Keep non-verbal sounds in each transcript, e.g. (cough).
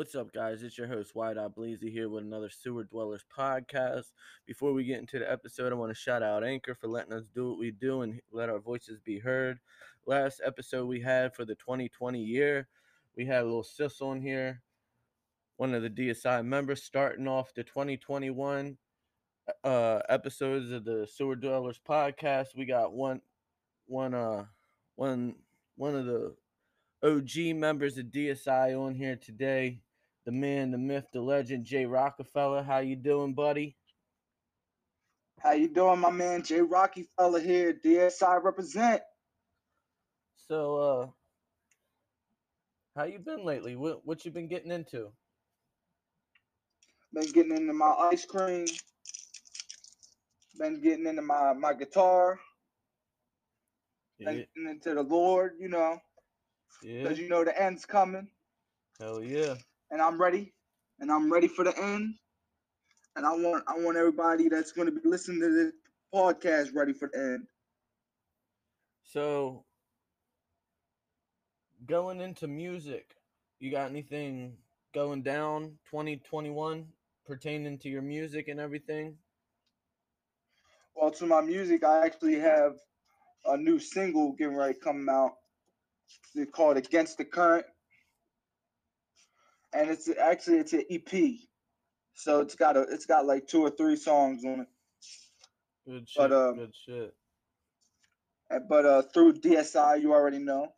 What's up, guys? It's your host, White Out Bleezy, here with another Sewer Dwellers podcast. Before we get into the episode, I want to shout out Anchor for letting us do what we do and let our voices be heard. Last episode we had for the 2020 year, we had a little sis on here, one of the DSI members, starting off the 2021 uh, episodes of the Sewer Dwellers podcast. We got one, one, uh, one, one of the OG members of DSI on here today. The man, the myth, the legend, Jay Rockefeller. How you doing, buddy? How you doing, my man? Jay Rockefeller here, DSI represent. So, uh, how you been lately? What what you been getting into? Been getting into my ice cream. Been getting into my my guitar. Yeah, Been getting into the Lord, you know, yeah, because you know the end's coming. hell yeah. And I'm ready, and I'm ready for the end. And I want I want everybody that's going to be listening to this podcast ready for the end. So, going into music, you got anything going down 2021 pertaining to your music and everything? Well, to my music, I actually have a new single getting ready to come out. It's called "Against the Current," and it's actually it's an EP. So it's got a it's got like two or three songs on it. Good shit. But, um, good shit. And- But uh, through DSI, you already know.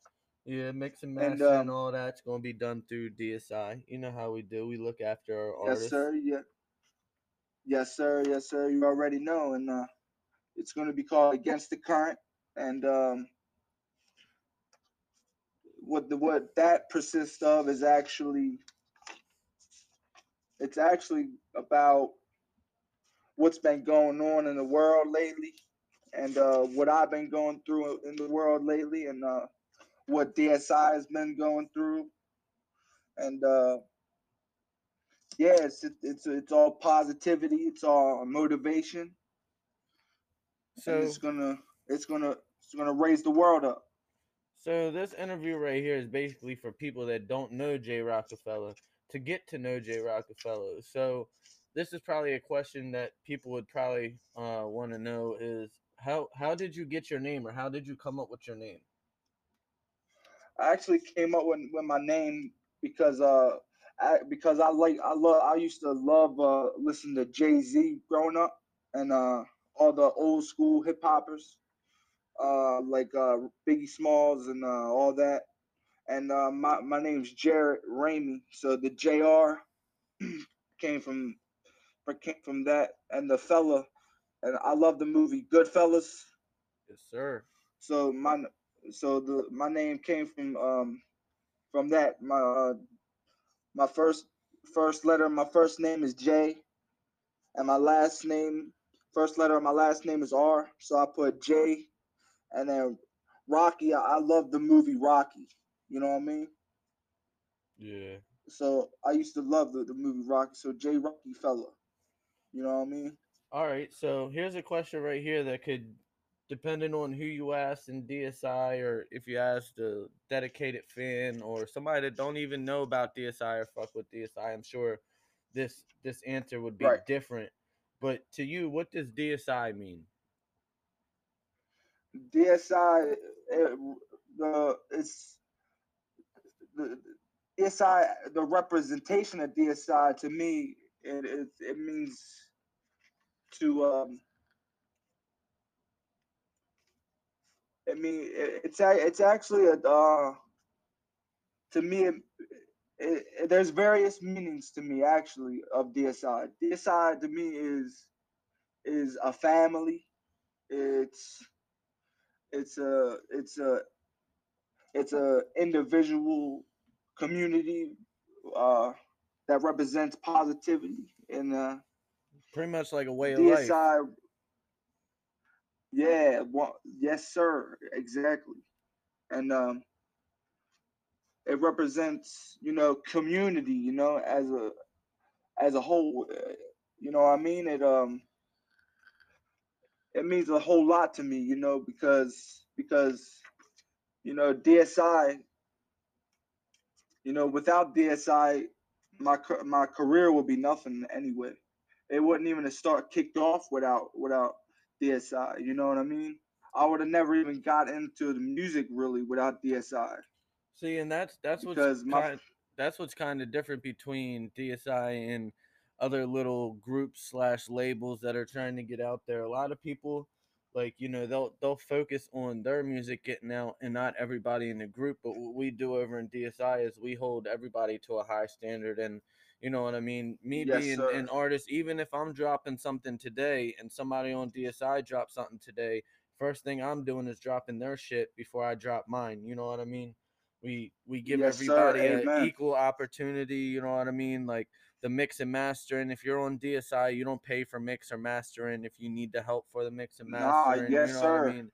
Yeah, mix and and, match and, um, all that's going to be done through DSI. You know how we do. We look after our Yes, artists. sir. Yeah. Yes, sir. Yes, sir. You already know, and uh, it's going to be called "Against the Current." And um, what the what that persists of is actually it's actually about what's been going on in the world lately, and uh, what I've been going through in the world lately, and uh, what DSI has been going through, and. Uh, yeah, it's it's it's all positivity. It's all motivation. So, and it's gonna it's gonna it's gonna raise the world up. so this interview right here is basically for people that don't know Jay Rockefeller to get to know Jay Rockefeller. So, this is probably a question that people would probably uh, want to know is how how did you get your name or how did you come up with your name? I actually came up with, with my name because uh I, because I like I love I used to love uh to Jay Z growing up and uh all the old school hip hoppers uh like uh Biggie Smalls and uh all that and uh my my name's Jared Ramey. So the JR (clears throat) came from came from that and the fella. And I love the movie Goodfellas. Yes, sir. so my so the my name came from um from that. My uh, my first first letter my first name is J. And my last name first letter of my last name is R. So I put J and then Rocky. I, I love the movie Rocky you know what I mean Yeah. so I used to love the, the movie Rocky so J Rocky fella you know what I mean All right, so here's a question right here that could, depending on who you ask in DSI, or if you ask a dedicated fan or somebody that don't even know about DSI or fuck with DSI, I'm sure this this answer would be Right. different. But to you, what does DSI mean? DSI, it, the it's the DSI, the representation of DSI to me, it it, it means to um. I mean, it, it's it's actually a uh, to me. It, it- there's various meanings to me actually of DSI. DSI to me is is a family. It's it's a it's a it's a individual community uh, that represents positivity and uh, Pretty much like a way of life. Yeah, well, yes, sir, exactly, and um, it represents you know community, you know, as a as a whole. uh, You know, what I mean, it um, it means a whole lot to me, you know, because because you know DSI. You know, without DSI, my my career would be nothing anyway. It wouldn't even have start kicked off without without DSI. You know what I mean? I would have never even got into the music really without DSI. See, and that's that's what's Because my- kind, that's what's kind of different between DSI and other little groups slash labels that are trying to get out there. A lot of people, like you know, they'll they'll focus on their music getting out and not everybody in the group. But what we do over in DSI is we hold everybody to a high standard, and you know what I mean. Me Yes, being sir. an artist, even if I'm dropping something today and somebody on DSI drops something today, first thing I'm doing is dropping their shit before I drop mine. You know what I mean? We we give Yes, everybody an equal opportunity. You know what I mean? Like the mix and mastering. If you're on DSI, you don't pay for mix or mastering. If you need the help for the mix and mastering, Nah, yes, you know sir. I mean?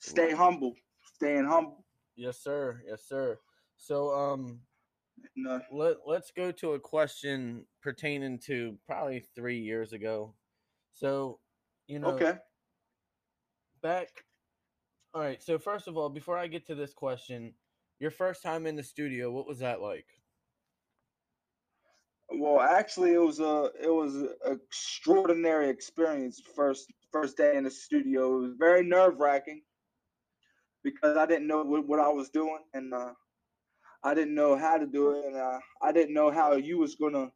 Stay humble. Staying humble. Yes, sir. Yes, sir. So um, No. let let's go to a question pertaining to probably three years ago. So, you know, Okay. back. All right. So first of all, before I get to this question, your first time in the studio, what was that like? Well, actually, it was a it was an extraordinary experience. First first day in the studio, it was very nerve wracking because I didn't know what, what I was doing, and uh, I didn't know how to do it, and uh, I didn't know how you was gonna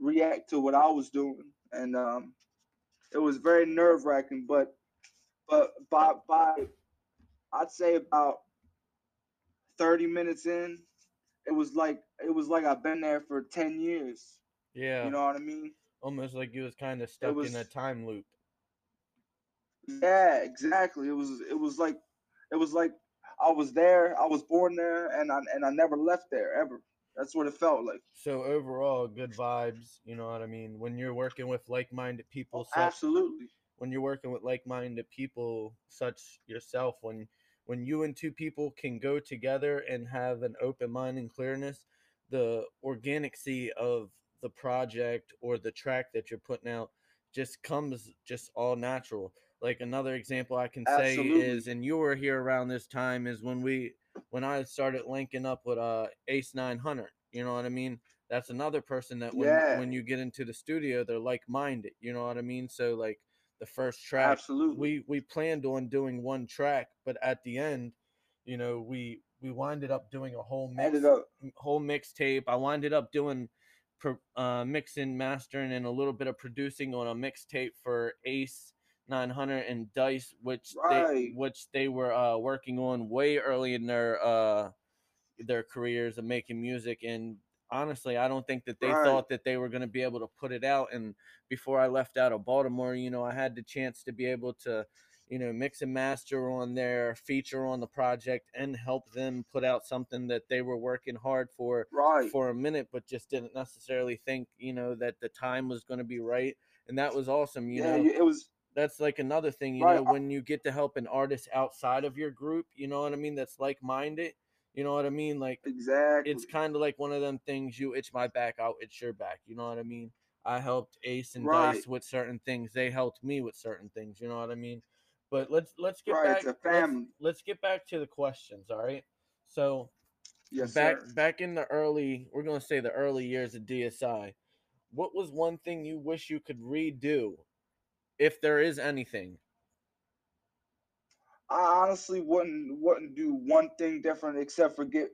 react to what I was doing, and um, it was very nerve wracking. But but by by, I'd say about thirty minutes in, it was like it was like I've been there for ten years. Yeah. You know what I mean? almost like you was kind of stuck in a time loop. Yeah, exactly. It was it was like it was like I was there, I was born there, and I and I never left there ever. That's what it felt like. So overall, good vibes. You know what I mean? When you're working with like-minded people, oh, such, Absolutely. when you're working with like-minded people such yourself, when when you and two people can go together and have an open mind and clearness, the organicity of the project or the track that you're putting out just comes just all natural. Like another example I can say Absolutely. is, and you were here around this time, is when we when I started linking up with uh Ace Nine Hundred. You know what I mean? That's another person that when Yeah. when you get into the studio, they're like minded. You know what I mean? So like the first track, Absolutely. we we planned on doing one track, but at the end, you know, we we winded up doing a whole mix Ended up m- whole mixtape. I winded up doing uh, mixing, mastering, and a little bit of producing on a mixtape for Ace 900 and Dice, which they which they were uh, working on way early in their uh, their careers of making music. And honestly, I don't think that they Right. thought that they were going to be able to put it out. And before I left out of Baltimore, you know, I had the chance to be able to you know, mix and master on their feature on the project and help them put out something that they were working hard for right. for a minute, but just didn't necessarily think, you know, that the time was going to be right. And that was awesome. You yeah, know, it was that's like another thing, you Right, know, when you get to help an artist outside of your group, you know what I mean? That's like minded. You know what I mean? Like, exactly. it's kind of like one of them things you itch my back, I'll itch your back. You know what I mean? I helped Ace and Right. Dice with certain things. They helped me with certain things. You know what I mean? But let's let's get Right, back. it's a let's- family. Let's, get back to the questions. All right. So yes, back sir. back in the early, we're gonna say the early years of DSI. What was one thing you wish you could redo, if there is anything? I honestly wouldn't wouldn't do one thing different except for get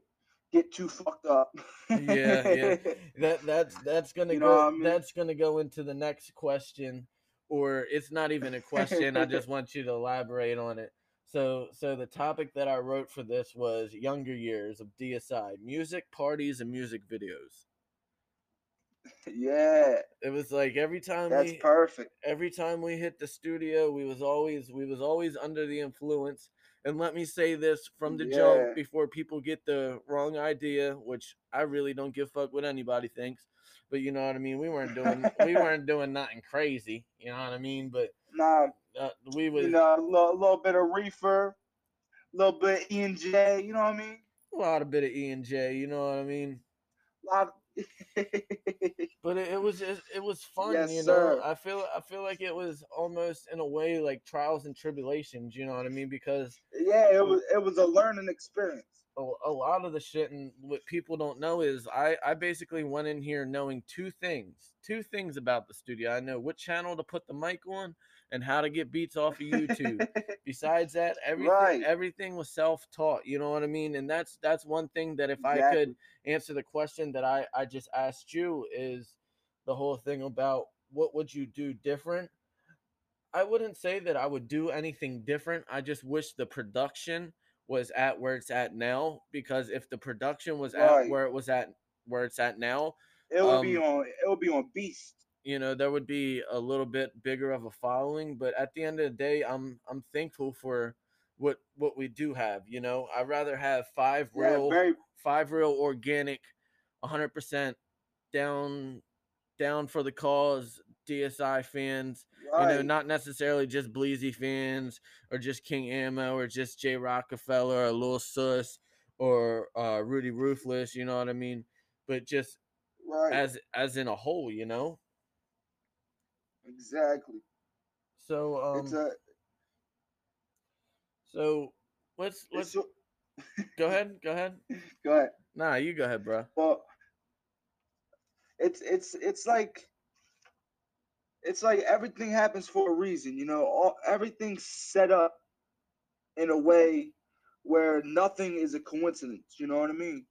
get too fucked up. Yeah, yeah. (laughs) that that's that's gonna You know go I mean? that's gonna go into the next question or it's not even a question i just (laughs) want you to elaborate on it so so the topic that i wrote for this was younger years of dsi music parties and music videos (laughs) yeah, it was like every time that's we perfect. every time we hit the studio we was always we was always under the influence and let me say this from the Yeah. jump before people get the wrong idea which i really don't give fuck what anybody thinks but you know what i mean we weren't doing we (laughs) weren't doing nothing crazy you know what i mean but Nah, uh, we was you know, a little, little bit of reefer, a little bit of E and J. You know what I mean? a lot of bit of e and j you know what i mean A lot. (laughs) but it, it was just, it was fun Yes, you know sir. i feel i feel like it was almost in a way like trials and tribulations you know what i mean because yeah, it was it was a learning experience. a, a lot of the shit and what people don't know is I I basically went in here knowing two things, two things about the studio. I know what channel to put the mic on and how to get beats off of YouTube. (laughs) Besides that, everything Right. everything was self-taught. You know what I mean? And that's that's one thing that if I could answer the question that I I just asked you is the whole thing about what would you do different? I wouldn't say that I would do anything different. I just wish the production was at where it's at now because if the production was at where it was at where it's at now, It be Um, on. It would be on Beast. You know, there would be a little bit bigger of a following, but at the end of the day, I'm I'm thankful for what what we do have, you know. I'd rather have five Yeah, real very five real organic 100% down down for the cause DSI fans right. you know, not necessarily just Bleezy fans or just King Ammo or just Jay Rockefeller or Lil Sus or uh, Rudy Ruthless, you know what I mean? But just right. as as in a whole, you know. Exactly. So um, it's a. so let's let's a, (laughs) go ahead, go ahead. go ahead. Nah, you go ahead, bro. Well, it's it's it's like it's like everything happens for a reason, you know. All everything's set up in a way where nothing is a coincidence. You know what I mean?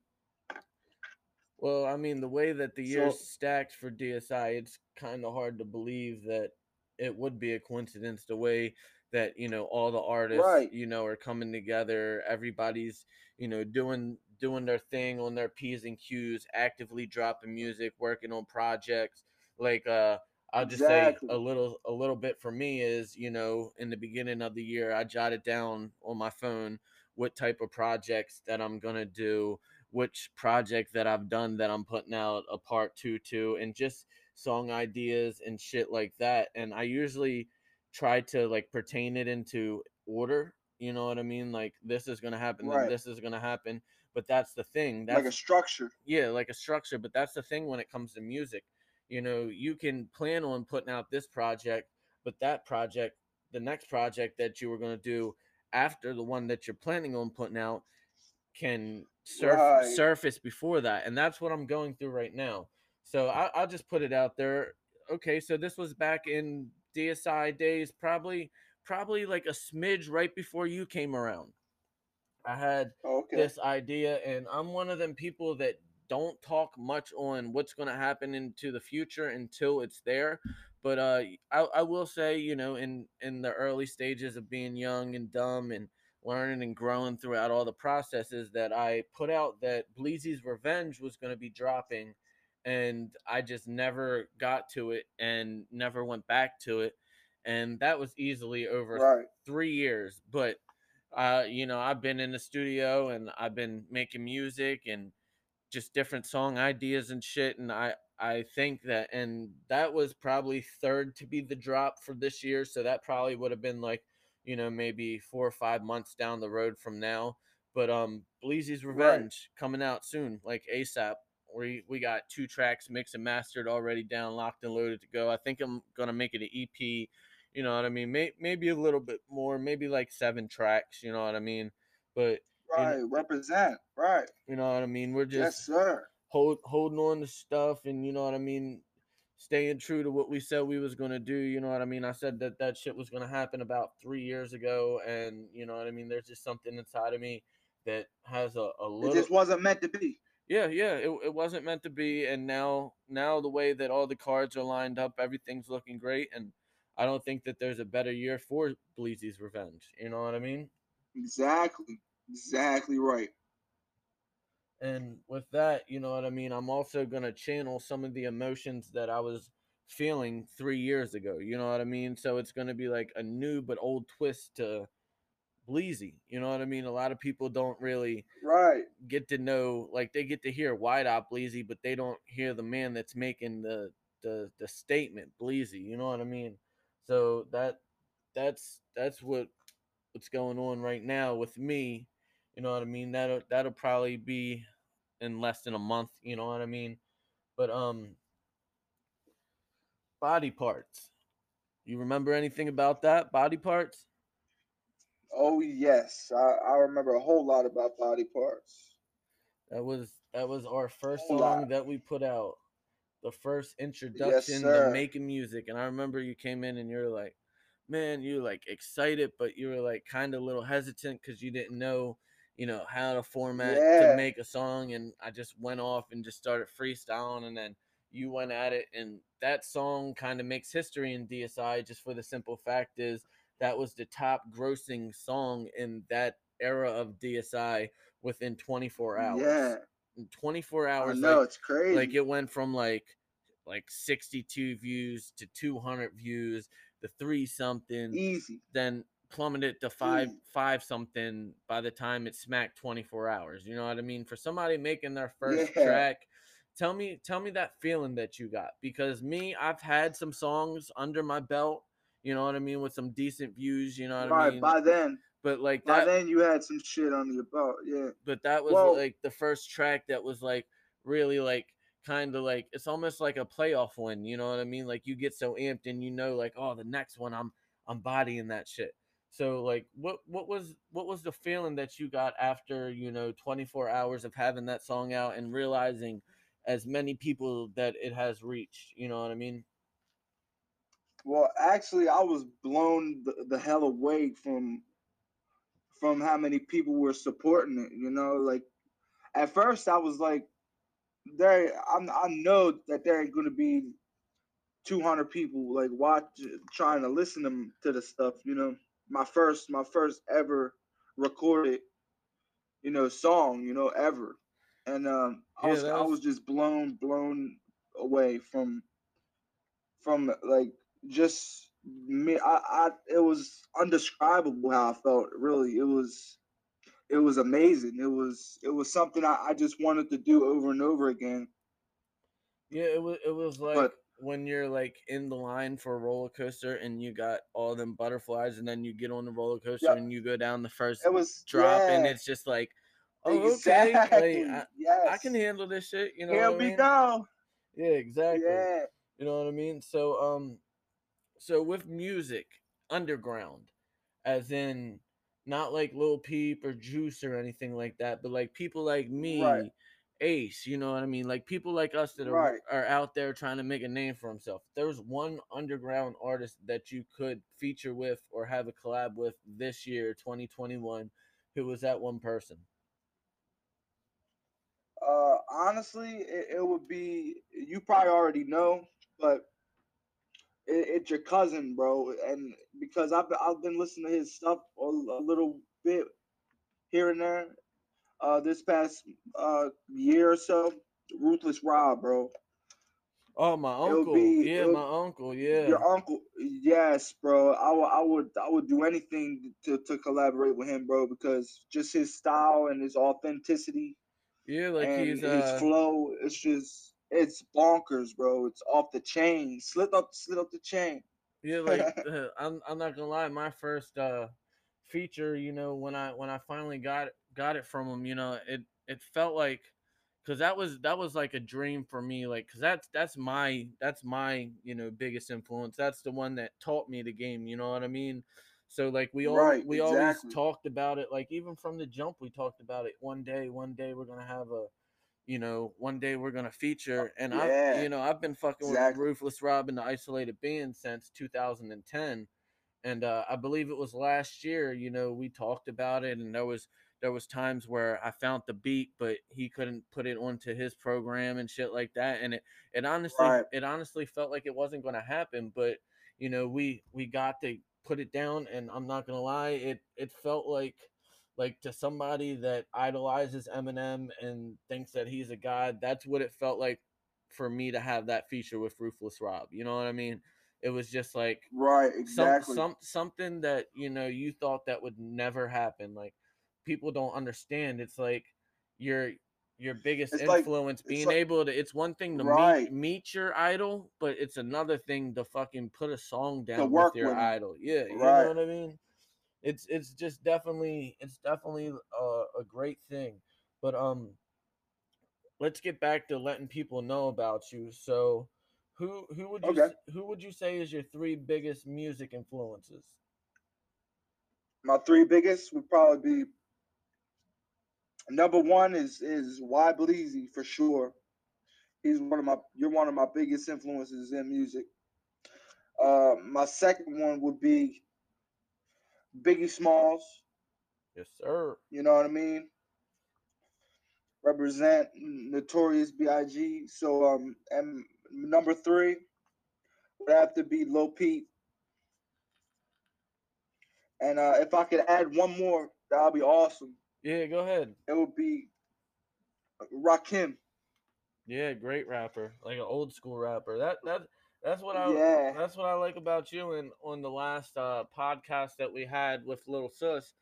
Well, I mean, the way that the year's So- stacked for DSI, it's kind of hard to believe that it would be a coincidence the way that, you know, all the artists, Right. you know, are coming together. Everybody's, you know, doing doing their thing on their P's and Q's, actively dropping music, working on projects. Like uh I'll just Exactly. say a little a little bit for me is, you know, in the beginning of the year I jotted down on my phone what type of projects that I'm gonna do, which project that I've done that I'm putting out a part two to, and just song ideas and shit like that. And I usually try to like pertain it into order. You know what I mean? Like this is gonna happen, then Right. this is gonna happen. But that's the thing. That's like a structure. yeah, like a structure. But that's the thing when it comes to music. You know, you can plan on putting out this project, but that project, the next project that you were going to do after the one that you're planning on putting out, can surf- Right. surface before that, and that's what I'm going through right now. So I, I'll just put it out there. Okay, so this was back in DSI days, probably, probably like a smidge right before you came around. I had Okay. this idea and i'm one of them people that don't talk much on what's going to happen into the future until it's there but uh I, I will say you know in in the early stages of being young and dumb and learning and growing throughout all the processes that i put out that bleezy's revenge was going to be dropping and i just never got to it and never went back to it and that was easily over Right. three years but uh you know i've been in the studio and i've been making music and just different song ideas and shit and i i think that and that was probably third to be the drop for this year so that probably would have been like you know maybe four or five months down the road from now but um bleezy's Right. revenge coming out soon like asap we we got two tracks mixed and mastered already down locked and loaded to go i think i'm gonna make it an ep you know what I mean? May, maybe a little bit more, maybe like seven tracks. You know what I mean? But Right. Represent. Right. you know what I mean? We're just Yes, sir. hold holding on to stuff, and you know what I mean, staying true to what we said we was gonna do. You know what I mean? I said that that shit was gonna happen about three years ago, and you know what I mean. There's just something inside of me that has a, a little It just wasn't meant to be. yeah yeah it, it wasn't meant to be and now now the way that all the cards are lined up everything's looking great and i don't think that there's a better year for bleezy's revenge you know what i mean Exactly. Exactly right. And with that you know what i mean i'm also going to channel some of the emotions that i was feeling three years ago you know what i mean so it's going to be like a new but old twist to bleezy you know what i mean a lot of people don't really Right. get to know like they get to hear White Out Bleezy, but they don't hear the man that's making the the the statement Bleezy. You know what I mean? So that that's that's what what's going on right now with me. You know what I mean? That'll that'll probably be in less than a month. You know what I mean? But um, body parts. You remember anything about that? Body parts? Oh yes, I, I remember a whole lot about body parts. That was that was our first song lot. that we put out. The first introduction to making music. And I remember you came in and you're like, man, you like excited, but you were like kind of a little hesitant because you didn't know, you know, how to format to make a song. And I just went off and just started freestyling and then you went at it and that song kind of makes history in DSI just for the simple fact is that was the top grossing song in that era of DSI within 24 hours. Yeah, In 24 hours no like it's crazy. like it went from like like 62 views to 200 views the three something easy. then plummeted to five Easy. five something by the time it smacked 24 hours you know what i mean for somebody making their first Yeah. track tell me tell me that feeling that you got because me i've had some songs under my belt you know what i mean with some decent views you know what i Right mean by then, but like by that then you had some shit under your belt. Yeah, but that was like the first track that was like really like kind of like it's almost like a playoff win you know what i mean like you get so amped and you know like oh the next one i'm i'm bodying that shit so like what what was what was the feeling that you got after you know 24 hours of having that song out and realizing as many people that it has reached you know what i mean Well, actually, I was blown the, the hell away from from how many people were supporting it. You know, like at first I was like, there. I'm, I know that there ain't gonna be 200 people like watch trying to listen to, to the stuff. You know, my first my first ever recorded, you know, song. You know, ever, and um, I Yeah, was that I was- was just blown blown away from from like just me I, I it was undescribable how I felt really. It was it was amazing. It was it was something I, I just wanted to do over and over again. Yeah, it was it was like But- when you're like in the line for a roller coaster and you got all them butterflies and then you get on the roller coaster Yep. and you go down the first it was drop and it's just like oh exactly okay like, yes I, I can handle this shit you know here I we mean? go yeah exactly yeah you know what I mean so um so with music underground as in not like Lil Peep or Juice or anything like that but like people like me Right. Ace, you know what I mean? Like people like us that are Right. are out there trying to make a name for himself. If there one underground artist that you could feature with or have a collab with this year, 2021, who was that one person? uh honestly it, it would be you probably already know but it, it's your cousin bro and because I've been, I've been listening to his stuff a, a little bit here and there uh this past uh year or so ruthless rob bro Oh, my uncle. be- yeah, my uncle. Yeah. your uncle yes bro I would I would I would do anything to, to collaborate with him bro because just his style and his authenticity yeah, like his uh flow it's just it's bonkers bro it's off the chain slid up slid up the chain Yeah, (laughs) like uh, I'm I'm not gonna lie, my first uh feature, you know, when I when I finally got got it from him, you know, it it felt like cuz that was that was like a dream for me like cuz that's that's my that's my, you know, biggest influence. That's the one that taught me the game, you know what I mean? So like we all Right, we always talked about it like even from the jump we talked about it one day one day we're to have a you know, one day we're gonna feature, and I, yeah, you know, I've been fucking exactly. with Ruthless Rob and the Isolated Band since 2010, and uh, I believe it was last year. You know, we talked about it, and there was there was times where I found the beat, but he couldn't put it onto his program and shit like that, and it it honestly Right. it honestly felt like it wasn't gonna happen, but you know, we we got to put it down, and I'm not gonna lie, it it felt like like to somebody that idolizes Eminem and thinks that he's a god, that's what it felt like for me to have that feature with Ruthless Rob. You know what I mean? It was just like right some, exactly some something that you know you thought that would never happen. Like people don't understand. It's like your your biggest It's influence it's being like- able to. It's one thing to Right. meet meet your idol, but it's another thing to fucking put a song down with your with idol. Yeah, you Right. know what I mean. It's it's just definitely it's definitely a, a great thing. But um, let's get back to letting people know about you. So, who who would you Okay. who would you say is your three biggest music influences? my three biggest would probably be number one is is Y Bleezy for sure. He's one of my you're one of my biggest influences in music. Uh, my second one would be Biggie Smalls. Yes, sir. You know what I mean? Represent Notorious B.I.G. So um, and number three would have to be Lil Peep. And uh, if I could add one more, that would be awesome. Yeah, go ahead. It would be Rakim. Yeah, great rapper, like an old school rapper. That that that's what I Yeah. that's what I like about you. And on the last uh, podcast that we had with Little Sus,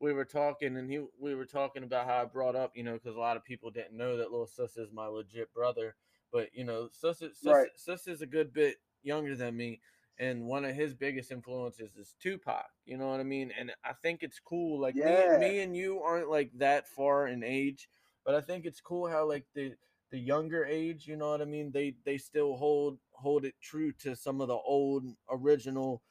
we were talking, and he we were talking about how I brought up, you know, because a lot of people didn't know that Little Sus is my legit brother. But you know, Sus Sus, Right. Sus is a good bit younger than me, and one of his biggest influences is Tupac. You know what I mean? And I think it's cool. Like Yeah. me, me and you aren't like that far in age, but I think it's cool how like the the younger age, you know what I mean? They they still hold hold it true to some of the old original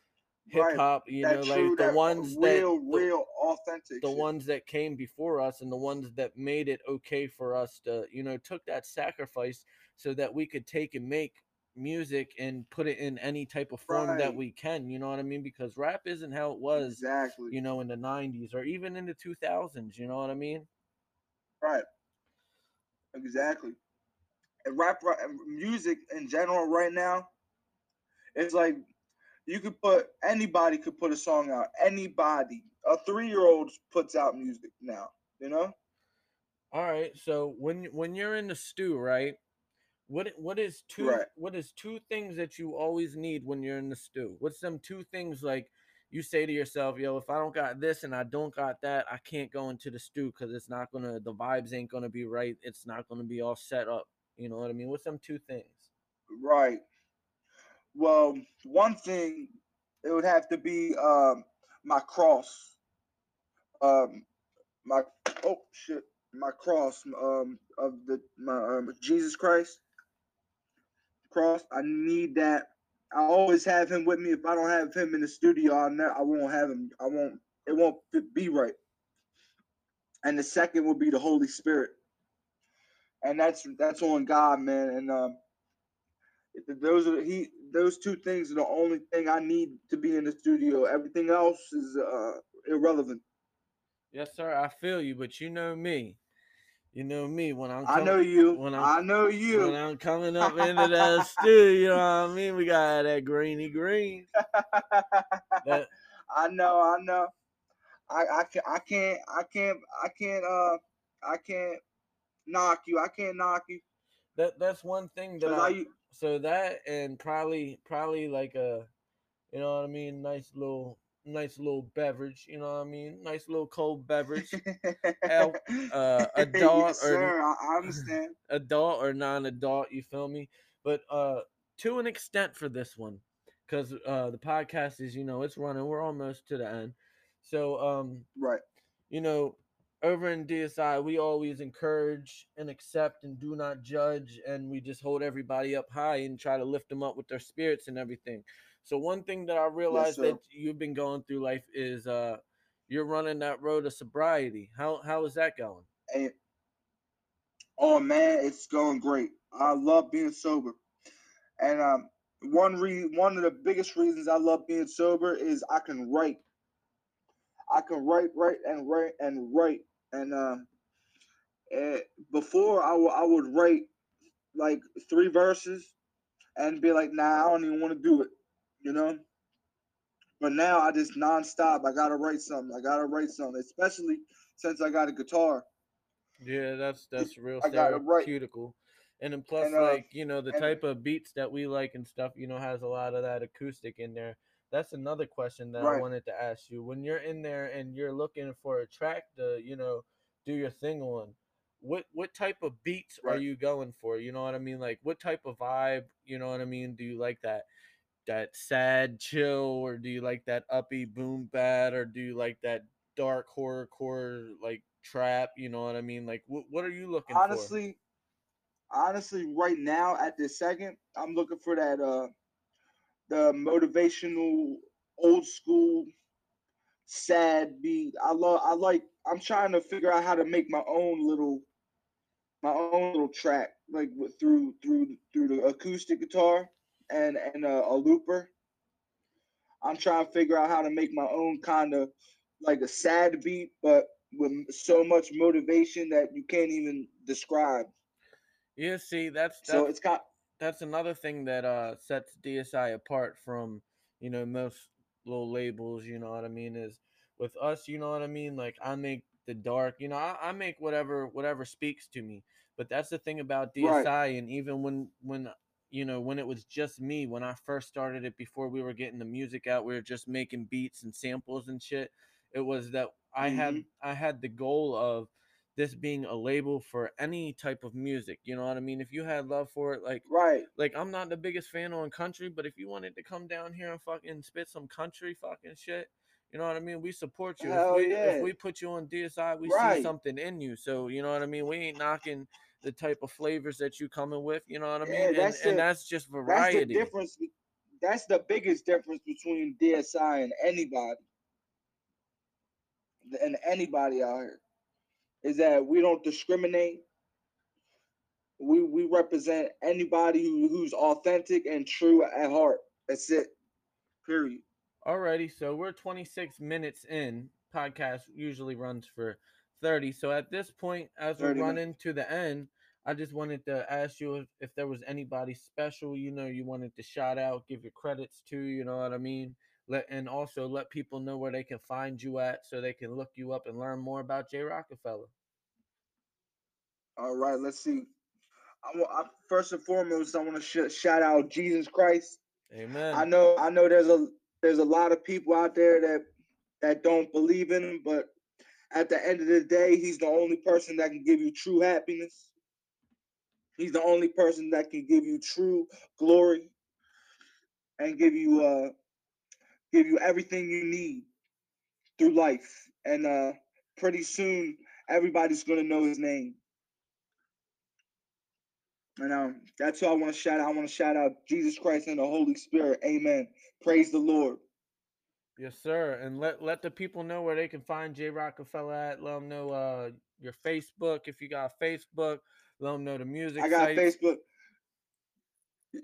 hip Right. hop, you that know, true, like the ones real, that real authentic. the shit. ones that came before us and the ones that made it okay for us to, you know, took that sacrifice so that we could take and make music and put it in any type of form that we can, you know what I mean? Because rap isn't how it was, exactly. you know, in the 90s or even in the 2000s, you know what I mean? Right. Exactly. And rap, rap music in general right now, it's like you could put anybody could put a song out. Anybody, a three year old puts out music now. You know. All right. So when when you're in the stew, right? What what is two Right. what is two things that you always need when you're in the stew? What's them two things like you say to yourself, yo, if I don't got this and I don't got that, I can't go into the stew because it's not gonna the vibes ain't gonna be right. It's not gonna be all set up. You know what I mean? What's them two things? Right. Well, one thing it would have to be um my cross. Um my oh shit. My cross um of the my um, Jesus Christ cross. I need that. I always have him with me. If I don't have him in the studio, I ne- I won't have him. I won't. It won't be right. And the second will be the Holy Spirit, and that's that's on God, man. And um, those are he. Those two things are the only thing I need to be in the studio. Everything else is uh irrelevant. Yes, sir. I feel you, but you know me. You know me when I'm I know you. when I'm- I know you. when. I'm coming up into that (laughs) stew, you know what I mean? We got that greeny green. That (laughs) I know, I know. I I can I can't I can't I can't uh I can't knock you. I can't knock you. that that's one thing that I, so that and probably probably like a you know what I mean, nice little nice little beverage, you know what I mean? Nice little cold (laughs) beverage. Al- uh, (laughs) adult yes, or- sir. I, (laughs) understand. adult or non-adult, you feel me? But uh to an extent for this one cuz uh the podcast is, you know, it's running. We're almost to the end. So um Right. you know, over in DSI, we always encourage and accept and do not judge, and we just hold everybody up high and try to lift them up with their spirits and everything. So one thing that I realized sir. that you've been going through life is uh you're running that road of sobriety. How how is that going? And oh man, it's going great. I love being sober. And um one re one of the biggest reasons I love being sober is I can write. I can write, write, and write and write. And um before I I would write like three verses and be like, nah, I don't even want to do it, you know. But now I just nonstop. I gotta write something. I gotta write something, especially since I got a guitar. Yeah, that's that's real I therapeutical. And then plus, And, uh, like you know, the and- type of beats that we like and stuff, you know, has a lot of that acoustic in there. That's another question that I wanted to ask you. When you're in there and you're looking for a track to, you know, do your thing on, what what type of beats are you going for? You know what I mean? Like what type of vibe? You know what I mean? Do you like that that sad chill, or do you like that uppy boom bad, or do you like that dark horror core like trap? You know what I mean? Like what what are you looking for? honestly, honestly, right now at this second, I'm looking for that uh the motivational old school sad beat. I love. I like. I'm trying to figure out how to make my own little, my own little track, like through through through the acoustic guitar and and a, a looper. I'm trying to figure out how to make my own kind of like a sad beat, but with so much motivation that you can't even describe. Yeah, see, that's, that's so it's got that's another thing that uh sets DSI apart from you know most little labels. You know what I mean? Is with us, you know what I mean? Like I make the dark, you know, I, I make whatever whatever speaks to me. But that's the thing about DSI, right. and even when when you know when it was just me when I first started it before we were getting the music out, we were just making beats and samples and shit. It was that I mm-hmm. had I had the goal of this being a label for any type of music. You know what I mean? If you had love for it, like right, like I'm not the biggest fan on country, but if you wanted to come down here and fucking spit some country fucking shit, you know what I mean? We support you. Hell if we yeah. if we put you on DSI, we right. see something in you. So you know what I mean? We ain't knocking the type of flavors that you coming with. You know what I mean? Yeah, that's and, the, and that's just variety. That's the difference. That's the biggest difference between DSI and anybody and anybody out here is that we don't discriminate. We we represent anybody who, who's authentic and true at heart. That's it. Period. Alrighty, so we're 26 minutes in. Podcast usually runs for 30. So at this point, as we're running minutes. to the end, I just wanted to ask you if, if there was anybody special, you know, you wanted to shout out, give your credits to, you know what I mean? let and also let people know where they can find you at so they can look you up and learn more about Jay Rockefeller. All right, let's see. I, I first and foremost, I want to sh- shout out Jesus Christ. Amen. I know, I know, there's a there's a lot of people out there that that don't believe in him, but at the end of the day, he's the only person that can give you true happiness. He's the only person that can give you true glory and give you uh give you everything you need through life. And uh, pretty soon, everybody's to know his name. And um, that's who I want to shout out. I want to shout out Jesus Christ and the Holy Spirit. Amen. Praise the Lord. Yes, sir. And let let the people know where they can find Jay Rockefeller at. Let them know uh, your Facebook if you got Facebook. Let them know the music. I got sites. Facebook.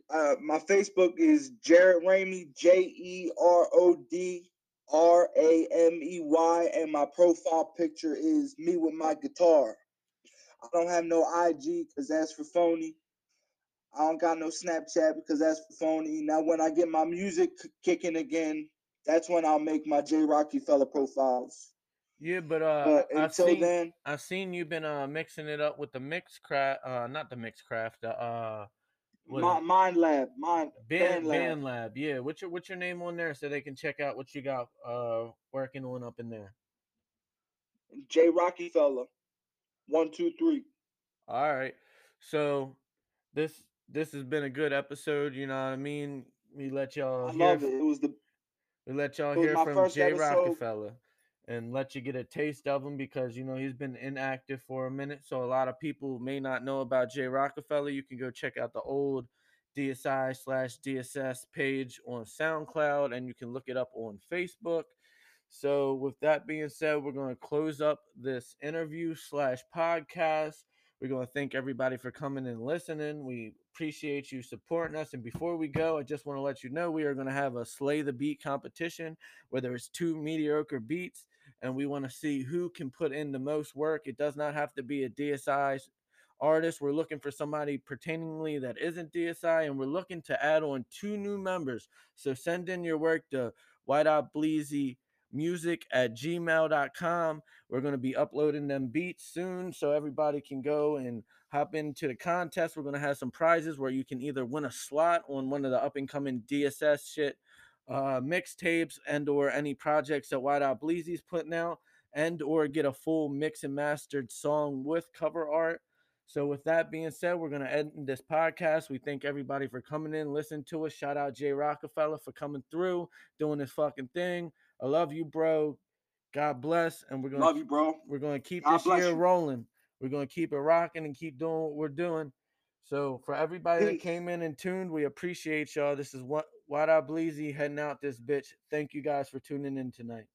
Uh, my Facebook is Jared Ramey, J E R O D R A M E Y, and my profile picture is me with my guitar. I don't have no IG because that's for phony. I don't got no Snapchat because that's for phony. Now, when I get my music kicking again, that's when I'll make my J Rocky Fella profiles. Yeah, but uh, but until I seen, then, I've seen you've been uh mixing it up with the mix craft, uh, not the mix craft, uh my, mind Lab, Mind Band, Band Lab. Lab. Yeah, what's your what's your name on there so they can check out what you got uh working on up in there? Jay Rockefeller, one two three. All right, so this this has been a good episode. You know what I mean? We let y'all. I love it. It was the. We let y'all hear from Jay episode. Rockefeller and let you get a taste of him because you know he's been inactive for a minute. So a lot of people may not know about Jay Rockefeller. You can go check out the old DSI slash DSS page on SoundCloud and you can look it up on Facebook. So with that being said, we're going to close up this interview slash podcast. We're going to thank everybody for coming and listening. We appreciate you supporting us. And before we go, I just want to let you know we are going to have a Slay the Beat competition where there's two mediocre beats and we want to see who can put in the most work. It does not have to be a DSI artist. We're looking for somebody pertainingly that isn't DSI, and we're looking to add on two new members. So send in your work to White Out Bleezy music at gmail.com. We're going to be uploading them beats soon so everybody can go and hop into the contest. We're going to have some prizes where you can either win a slot on one of the up and coming DSS shit uh, mixtapes and or any projects that White Out Bleezy's putting out and or get a full mix and mastered song with cover art. So with that being said, we're gonna end this podcast. We thank everybody for coming in, listening to us. Shout out Jay Rockefeller for coming through, doing this fucking thing. I love you, bro. God bless, and we're gonna love you, bro. We're gonna keep God this year you. rolling. We're gonna keep it rocking and keep doing what we're doing. So for everybody Peace. that came in and tuned, we appreciate y'all. This is what White Out Bleezy heading out this bitch. Thank you guys for tuning in tonight.